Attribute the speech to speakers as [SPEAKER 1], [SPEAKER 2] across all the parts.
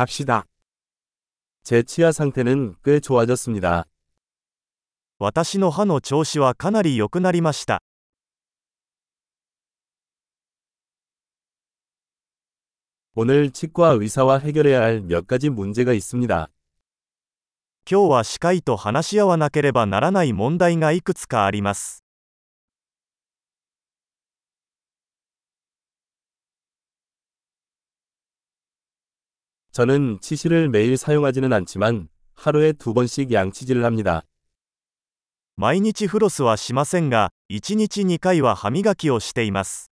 [SPEAKER 1] 갑시다.
[SPEAKER 2] 제 치아 상태는 꽤 좋아졌습니다. 私の歯の調子はかなり良くなりました。오늘치과의사와해결해야할 몇 가지 문제가 있습니다.
[SPEAKER 3] 今日は歯科医と話し合わなければならない問題がいくつかあります。
[SPEAKER 2] 저는 치실을 매일 사용하지는 않지만 하루에 두 번씩 양치질을 합니다.
[SPEAKER 3] 매일 フロスはしませんが1日2回は歯磨きをしています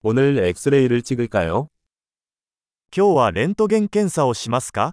[SPEAKER 2] 오늘 엑스레이를 찍을까요?
[SPEAKER 3] 今日はレントゲン検査をしますか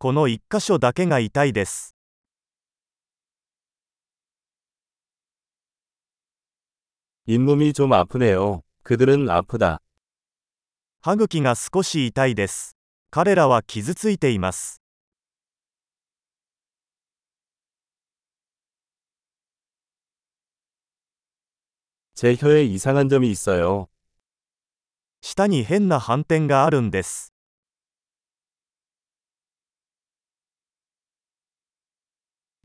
[SPEAKER 3] この一箇所だけが痛いです。
[SPEAKER 2] 잇몸이좀아프네요그들은아프다
[SPEAKER 3] 歯茎が少し痛いです。彼らは傷ついています。
[SPEAKER 2] 제혀에이상한점이있어요
[SPEAKER 3] に変な斑点があるんです。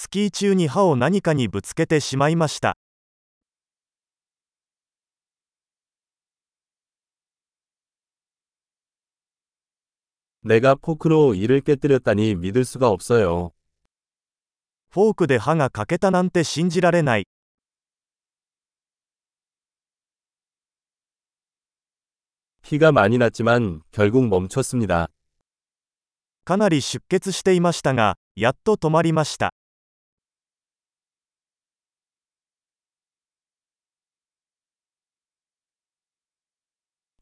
[SPEAKER 3] スキー中に歯を何かにぶつけてしまいました
[SPEAKER 2] 내가포크로이를깨뜨렸다니믿을수가없어요
[SPEAKER 3] フォークで歯が欠けたなんて信じられない
[SPEAKER 2] 피가많이났지만결국멈췄습니다
[SPEAKER 3] かなり出血していましたがやっと止まりました